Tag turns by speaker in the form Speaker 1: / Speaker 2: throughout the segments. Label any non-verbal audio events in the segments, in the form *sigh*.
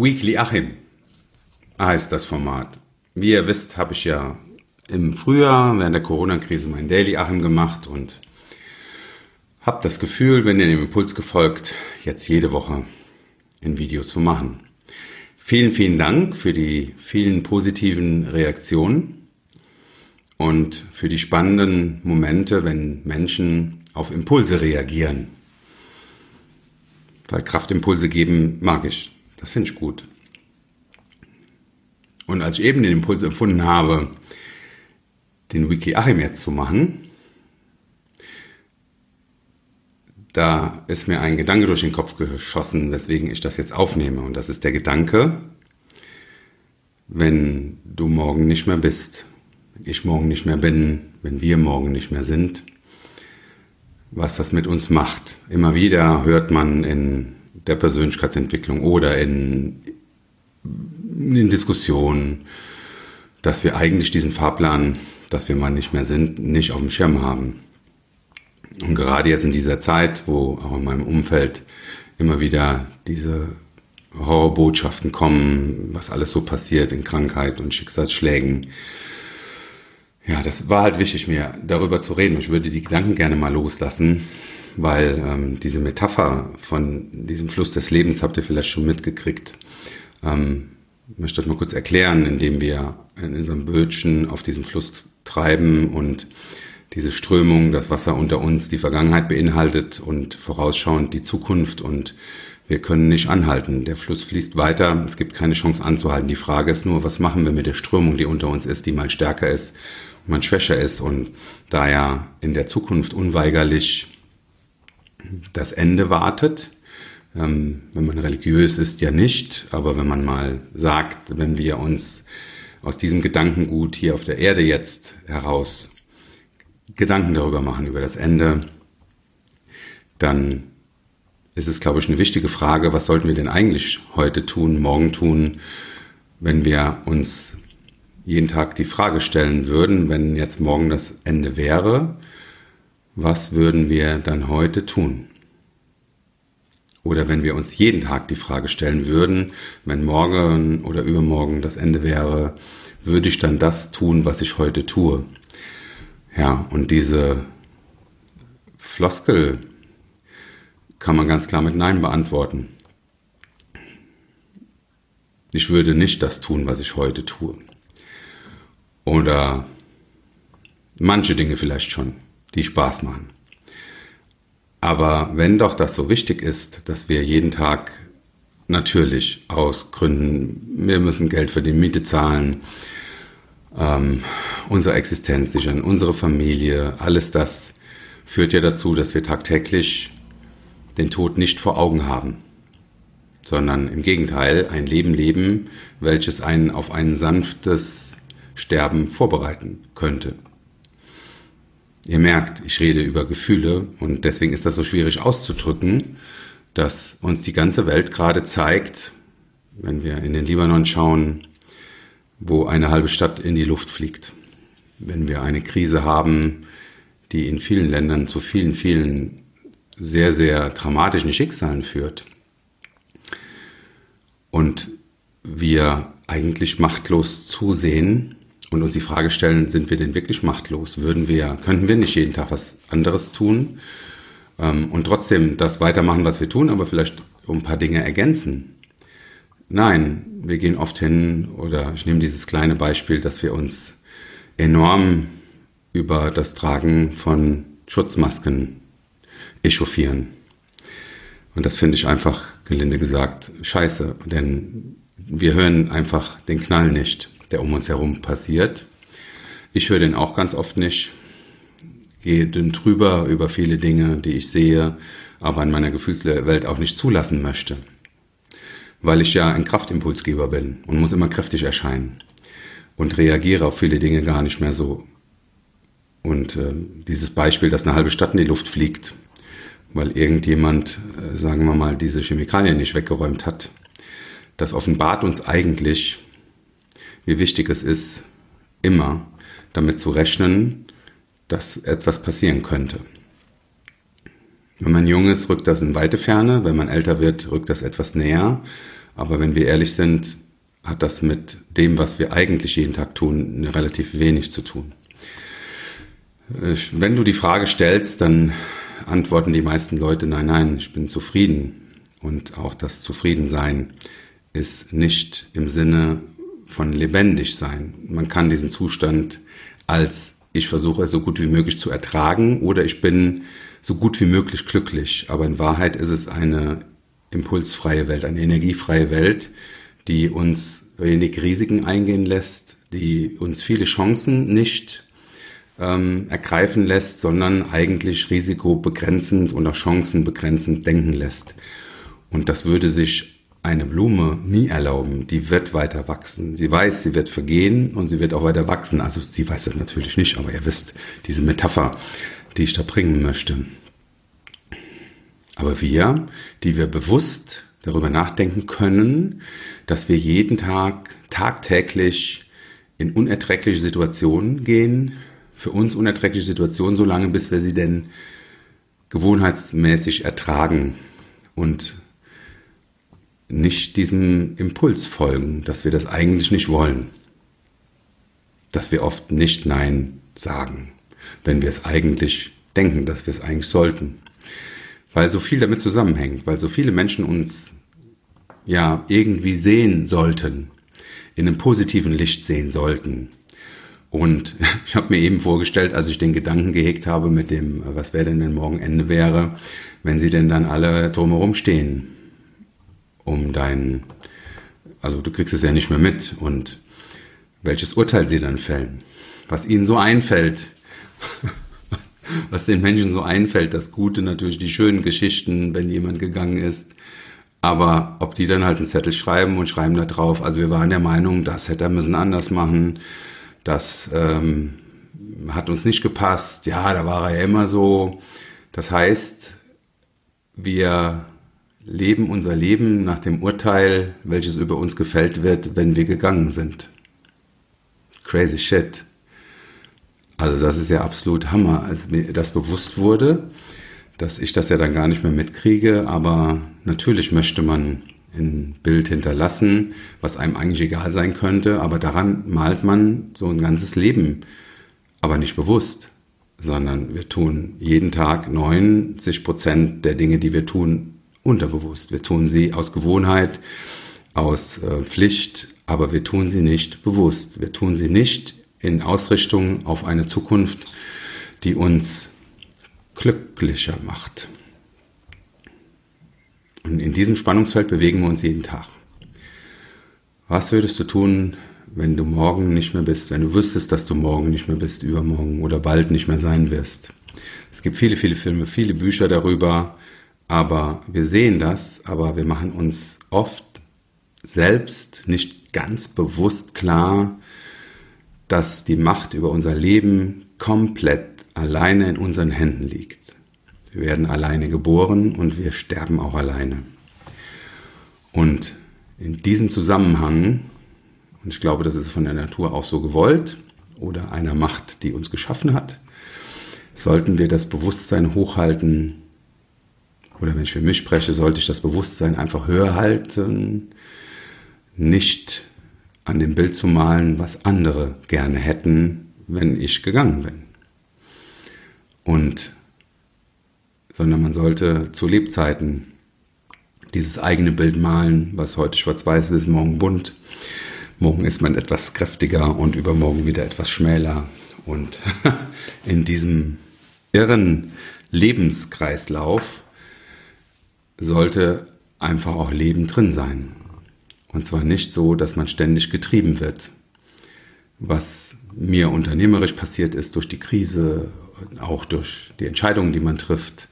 Speaker 1: Weekly Achim heißt das Format. Wie ihr wisst, habe ich ja im Frühjahr während der Corona-Krise mein Daily Achim gemacht und habe das Gefühl, wenn ihr dem Impuls gefolgt, jetzt jede Woche ein Video zu machen. Vielen, vielen Dank für die vielen positiven Reaktionen und für die spannenden Momente, wenn Menschen auf Impulse reagieren. Weil Kraftimpulse geben mag ich. Das finde ich gut. Und als ich eben den Impuls empfunden habe, den Weekly Achim jetzt zu machen, da ist mir ein Gedanke durch den Kopf geschossen, weswegen ich das jetzt aufnehme. Und das ist der Gedanke, wenn du morgen nicht mehr bist, ich morgen nicht mehr bin, wenn wir morgen nicht mehr sind, was das mit uns macht. Immer wieder hört man in der Persönlichkeitsentwicklung oder in, in Diskussionen, dass wir eigentlich diesen Fahrplan, dass wir mal nicht mehr sind, nicht auf dem Schirm haben. Und gerade jetzt in dieser Zeit, wo auch in meinem Umfeld immer wieder diese Horrorbotschaften kommen, was alles so passiert in Krankheit und Schicksalsschlägen. Ja, das war halt wichtig, mir darüber zu reden. Ich würde die Gedanken gerne mal loslassen, weil ähm, diese Metapher von diesem Fluss des Lebens habt ihr vielleicht schon mitgekriegt. Ähm, ich möchte das mal kurz erklären, indem wir in unserem Bötchen auf diesem Fluss treiben und diese Strömung, das Wasser unter uns die Vergangenheit beinhaltet und vorausschauend die Zukunft und wir können nicht anhalten. Der Fluss fließt weiter, es gibt keine Chance anzuhalten. Die Frage ist nur, was machen wir mit der Strömung, die unter uns ist, die mal stärker ist mal schwächer ist und da ja in der Zukunft unweigerlich das Ende wartet, ähm, wenn man religiös ist, ja nicht, aber wenn man mal sagt, wenn wir uns aus diesem Gedankengut hier auf der Erde jetzt heraus Gedanken darüber machen, über das Ende, dann ist es, glaube ich, eine wichtige Frage, was sollten wir denn eigentlich heute tun, morgen tun, wenn wir uns jeden Tag die Frage stellen würden, wenn jetzt morgen das Ende wäre, was würden wir dann heute tun? Oder wenn wir uns jeden Tag die Frage stellen würden, wenn morgen oder übermorgen das Ende wäre, würde ich dann das tun, was ich heute tue? Ja, und diese Floskel kann man ganz klar mit Nein beantworten. Ich würde nicht das tun, was ich heute tue. Oder manche Dinge vielleicht schon, die Spaß machen. Aber wenn doch das so wichtig ist, dass wir jeden Tag natürlich aus Gründen, wir müssen Geld für die Miete zahlen, ähm, unsere Existenz sichern, unsere Familie, alles das führt ja dazu, dass wir tagtäglich den Tod nicht vor Augen haben, sondern im Gegenteil ein Leben leben, welches einen auf ein sanftes Sterben vorbereiten könnte. Ihr merkt, ich rede über Gefühle und deswegen ist das so schwierig auszudrücken, dass uns die ganze Welt gerade zeigt, wenn wir in den Libanon schauen, wo eine halbe Stadt in die Luft fliegt. Wenn wir eine Krise haben, die in vielen Ländern zu vielen, vielen sehr, sehr dramatischen Schicksalen führt. Und wir eigentlich machtlos zusehen und uns die Frage stellen, sind wir denn wirklich machtlos? Würden wir, könnten wir nicht jeden Tag was anderes tun ähm, und trotzdem das weitermachen, was wir tun, aber vielleicht um ein paar Dinge ergänzen? Nein, wir gehen oft hin, oder ich nehme dieses kleine Beispiel, dass wir uns enorm über das Tragen von Schutzmasken echauffieren. Und das finde ich einfach, gelinde gesagt, scheiße, denn wir hören einfach den Knall nicht, der um uns herum passiert. Ich höre den auch ganz oft nicht, gehe dünn drüber über viele Dinge, die ich sehe, aber in meiner Gefühlswelt auch nicht zulassen möchte weil ich ja ein Kraftimpulsgeber bin und muss immer kräftig erscheinen und reagiere auf viele Dinge gar nicht mehr so. Und äh, dieses Beispiel, dass eine halbe Stadt in die Luft fliegt, weil irgendjemand, äh, sagen wir mal, diese Chemikalien nicht weggeräumt hat, das offenbart uns eigentlich, wie wichtig es ist, immer damit zu rechnen, dass etwas passieren könnte. Wenn man jung ist, rückt das in weite Ferne. Wenn man älter wird, rückt das etwas näher. Aber wenn wir ehrlich sind, hat das mit dem, was wir eigentlich jeden Tag tun, relativ wenig zu tun. Wenn du die Frage stellst, dann antworten die meisten Leute, nein, nein, ich bin zufrieden. Und auch das Zufriedensein ist nicht im Sinne von lebendig sein. Man kann diesen Zustand als ich versuche es so gut wie möglich zu ertragen oder ich bin so gut wie möglich glücklich. Aber in Wahrheit ist es eine impulsfreie Welt, eine energiefreie Welt, die uns wenig Risiken eingehen lässt, die uns viele Chancen nicht ähm, ergreifen lässt, sondern eigentlich risikobegrenzend und auch chancenbegrenzend denken lässt. Und das würde sich eine Blume nie erlauben. Die wird weiter wachsen. Sie weiß, sie wird vergehen und sie wird auch weiter wachsen. Also sie weiß das natürlich nicht, aber ihr wisst diese Metapher, die ich da bringen möchte. Aber wir, die wir bewusst darüber nachdenken können, dass wir jeden Tag tagtäglich in unerträgliche Situationen gehen, für uns unerträgliche Situationen, so lange bis wir sie denn gewohnheitsmäßig ertragen und nicht diesem Impuls folgen, dass wir das eigentlich nicht wollen. Dass wir oft nicht Nein sagen, wenn wir es eigentlich denken, dass wir es eigentlich sollten. Weil so viel damit zusammenhängt, weil so viele Menschen uns ja irgendwie sehen sollten, in einem positiven Licht sehen sollten. Und *laughs* ich habe mir eben vorgestellt, als ich den Gedanken gehegt habe mit dem, was wäre denn, wenn morgen Ende wäre, wenn sie denn dann alle drumherum stehen um dein, also du kriegst es ja nicht mehr mit und welches Urteil sie dann fällen, was ihnen so einfällt, *laughs* was den Menschen so einfällt, das Gute natürlich, die schönen Geschichten, wenn jemand gegangen ist, aber ob die dann halt einen Zettel schreiben und schreiben da drauf, also wir waren der Meinung, das hätte er müssen anders machen, das ähm, hat uns nicht gepasst, ja, da war er ja immer so. Das heißt, wir leben unser Leben nach dem Urteil, welches über uns gefällt wird, wenn wir gegangen sind. Crazy shit. Also das ist ja absolut Hammer, als mir das bewusst wurde, dass ich das ja dann gar nicht mehr mitkriege, aber natürlich möchte man ein Bild hinterlassen, was einem eigentlich egal sein könnte, aber daran malt man so ein ganzes Leben, aber nicht bewusst, sondern wir tun jeden Tag 90 Prozent der Dinge, die wir tun, unterbewusst. Wir tun sie aus Gewohnheit, aus äh, Pflicht, aber wir tun sie nicht bewusst. Wir tun sie nicht in Ausrichtung auf eine Zukunft, die uns glücklicher macht. Und in diesem Spannungsfeld bewegen wir uns jeden Tag. Was würdest du tun, wenn du morgen nicht mehr bist, wenn du wüsstest, dass du morgen nicht mehr bist, übermorgen oder bald nicht mehr sein wirst? Es gibt viele, viele Filme, viele Bücher darüber, aber wir sehen das, aber wir machen uns oft selbst nicht ganz bewusst klar, dass die Macht über unser Leben komplett alleine in unseren Händen liegt. Wir werden alleine geboren und wir sterben auch alleine. Und in diesem Zusammenhang, und ich glaube, das ist von der Natur auch so gewollt oder einer Macht, die uns geschaffen hat, sollten wir das Bewusstsein hochhalten, oder wenn ich für mich spreche, sollte ich das Bewusstsein einfach höher halten, nicht an dem Bild zu malen, was andere gerne hätten, wenn ich gegangen bin. Und sondern man sollte zu Lebzeiten dieses eigene Bild malen, was heute schwarz-weiß ist, morgen bunt. Morgen ist man etwas kräftiger und übermorgen wieder etwas schmäler. Und *laughs* in diesem irren Lebenskreislauf sollte einfach auch Leben drin sein. Und zwar nicht so, dass man ständig getrieben wird. Was mir unternehmerisch passiert ist durch die Krise, auch durch die Entscheidungen, die man trifft,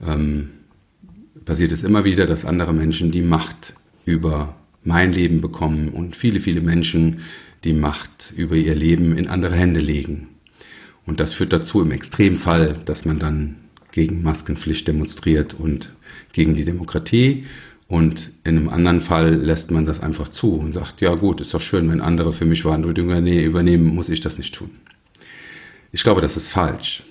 Speaker 1: ähm, passiert es immer wieder, dass andere Menschen die Macht über mein Leben bekommen und viele, viele Menschen die Macht über ihr Leben in andere Hände legen. Und das führt dazu im Extremfall, dass man dann gegen Maskenpflicht demonstriert und gegen die Demokratie. Und in einem anderen Fall lässt man das einfach zu und sagt, ja gut, ist doch schön, wenn andere für mich Verantwortung übernehmen, muss ich das nicht tun. Ich glaube, das ist falsch.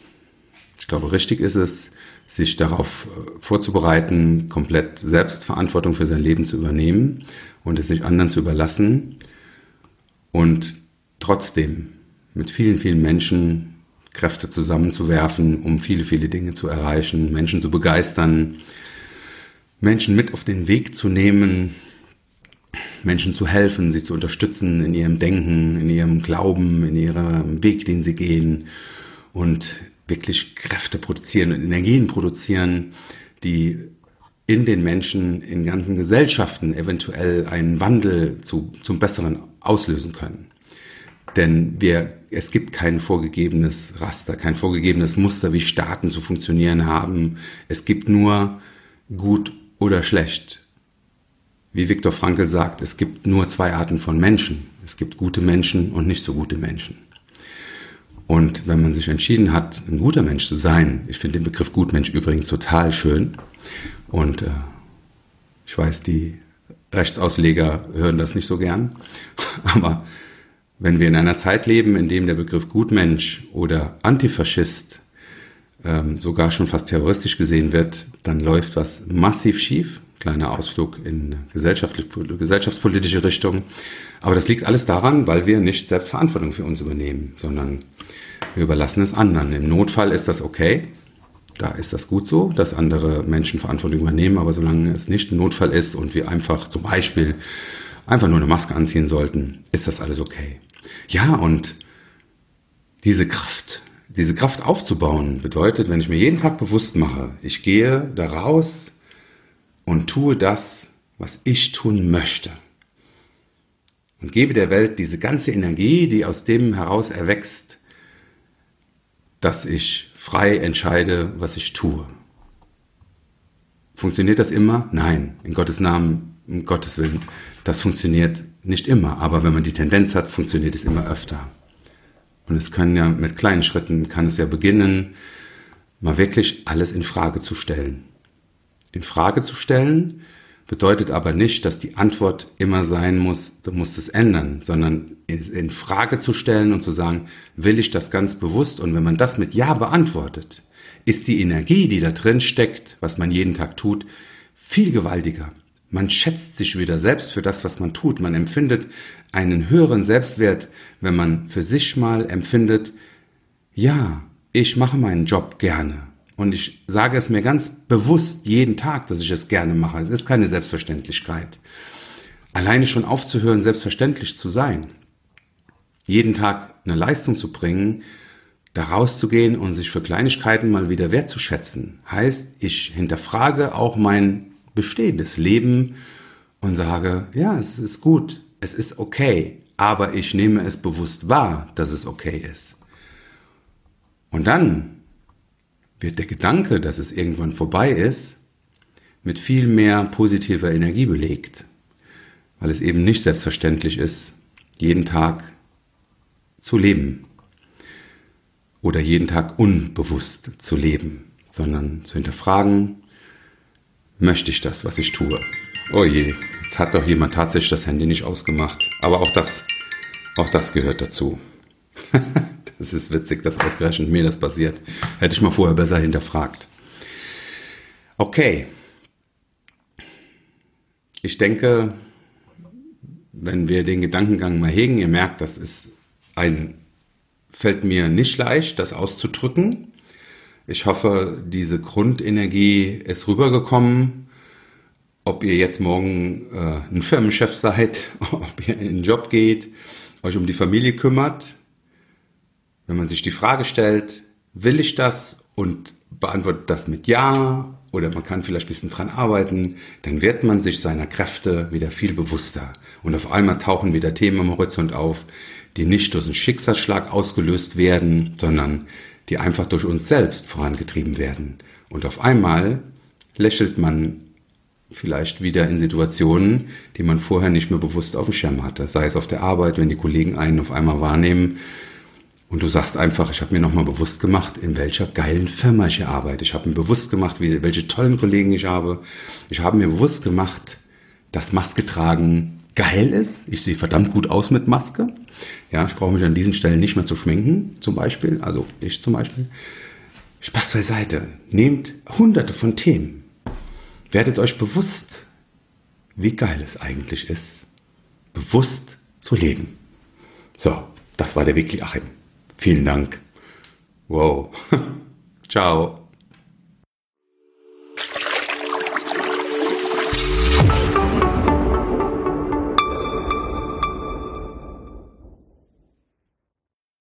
Speaker 1: Ich glaube, richtig ist es, sich darauf äh, vorzubereiten, komplett Selbstverantwortung für sein Leben zu übernehmen und es nicht anderen zu überlassen und trotzdem mit vielen, vielen Menschen Kräfte zusammenzuwerfen, um viele, viele Dinge zu erreichen, Menschen zu begeistern, Menschen mit auf den Weg zu nehmen, Menschen zu helfen, sie zu unterstützen in ihrem Denken, in ihrem Glauben, in ihrem Weg, den sie gehen und wirklich Kräfte produzieren und Energien produzieren, die in den Menschen, in ganzen Gesellschaften eventuell einen Wandel zu, zum Besseren auslösen können. Denn wir, es gibt kein vorgegebenes Raster, kein vorgegebenes Muster, wie Staaten zu funktionieren haben. Es gibt nur gut oder schlecht. Wie Viktor Frankl sagt, es gibt nur zwei Arten von Menschen. Es gibt gute Menschen und nicht so gute Menschen. Und wenn man sich entschieden hat, ein guter Mensch zu sein, ich finde den Begriff Gutmensch übrigens total schön. Und äh, ich weiß, die Rechtsausleger hören das nicht so gern. *laughs* Aber wenn wir in einer Zeit leben, in dem der Begriff Gutmensch oder Antifaschist ähm, sogar schon fast terroristisch gesehen wird, dann läuft was massiv schief. Kleiner Ausflug in gesellschaftspolitische Richtung. Aber das liegt alles daran, weil wir nicht Selbstverantwortung für uns übernehmen, sondern wir überlassen es anderen. Im Notfall ist das okay. Da ist das gut so, dass andere Menschen Verantwortung übernehmen, aber solange es nicht ein Notfall ist und wir einfach zum Beispiel einfach nur eine Maske anziehen sollten, ist das alles okay. Ja, und diese Kraft, diese Kraft aufzubauen, bedeutet, wenn ich mir jeden Tag bewusst mache, ich gehe da raus und tue das, was ich tun möchte. Und gebe der Welt diese ganze Energie, die aus dem heraus erwächst, dass ich frei entscheide, was ich tue. Funktioniert das immer? Nein. In Gottes Namen, in Gottes Willen. Das funktioniert nicht immer. Aber wenn man die Tendenz hat, funktioniert es immer öfter. Und es können ja mit kleinen Schritten, kann es ja beginnen, mal wirklich alles in Frage zu stellen. In Frage zu stellen, bedeutet aber nicht, dass die Antwort immer sein muss, du musst es ändern, sondern in Frage zu stellen und zu sagen, will ich das ganz bewusst? Und wenn man das mit Ja beantwortet, ist die Energie, die da drin steckt, was man jeden Tag tut, viel gewaltiger. Man schätzt sich wieder selbst für das, was man tut. Man empfindet einen höheren Selbstwert, wenn man für sich mal empfindet, ja, ich mache meinen Job gerne. Und ich sage es mir ganz bewusst jeden Tag, dass ich es gerne mache. Es ist keine Selbstverständlichkeit. Alleine schon aufzuhören, selbstverständlich zu sein. Jeden Tag eine Leistung zu bringen, da rauszugehen und sich für Kleinigkeiten mal wieder wertzuschätzen. Heißt, ich hinterfrage auch mein bestehendes Leben und sage, ja, es ist gut, es ist okay, aber ich nehme es bewusst wahr, dass es okay ist. Und dann wird der Gedanke, dass es irgendwann vorbei ist, mit viel mehr positiver Energie belegt, weil es eben nicht selbstverständlich ist, jeden Tag zu leben oder jeden Tag unbewusst zu leben, sondern zu hinterfragen, möchte ich das, was ich tue? Oh je, jetzt hat doch jemand tatsächlich das Handy nicht ausgemacht, aber auch das, auch das gehört dazu. *laughs* Es ist witzig, dass ausgerechnet mir das passiert. Hätte ich mal vorher besser hinterfragt. Okay. Ich denke, wenn wir den Gedankengang mal hegen, ihr merkt, das ist ein, fällt mir nicht leicht, das auszudrücken. Ich hoffe, diese Grundenergie ist rübergekommen. Ob ihr jetzt morgen äh, ein Firmenchef seid, *laughs* ob ihr in den Job geht, euch um die Familie kümmert, wenn man sich die Frage stellt, will ich das und beantwortet das mit Ja oder man kann vielleicht ein bisschen dran arbeiten, dann wird man sich seiner Kräfte wieder viel bewusster. Und auf einmal tauchen wieder Themen am Horizont auf, die nicht durch einen Schicksalsschlag ausgelöst werden, sondern die einfach durch uns selbst vorangetrieben werden. Und auf einmal lächelt man vielleicht wieder in Situationen, die man vorher nicht mehr bewusst auf dem Schirm hatte. Sei es auf der Arbeit, wenn die Kollegen einen auf einmal wahrnehmen, und du sagst einfach, ich habe mir nochmal bewusst gemacht, in welcher geilen Firma ich hier arbeite. Ich habe mir bewusst gemacht, welche tollen Kollegen ich habe. Ich habe mir bewusst gemacht, dass Maske tragen geil ist. Ich sehe verdammt gut aus mit Maske. Ja, ich brauche mich an diesen Stellen nicht mehr zu schminken, zum Beispiel. Also ich zum Beispiel. Spaß beiseite. Nehmt hunderte von Themen. Werdet euch bewusst, wie geil es eigentlich ist, bewusst zu leben. So, das war der Weekly Achim. Vielen Dank. Wow. *laughs* Ciao.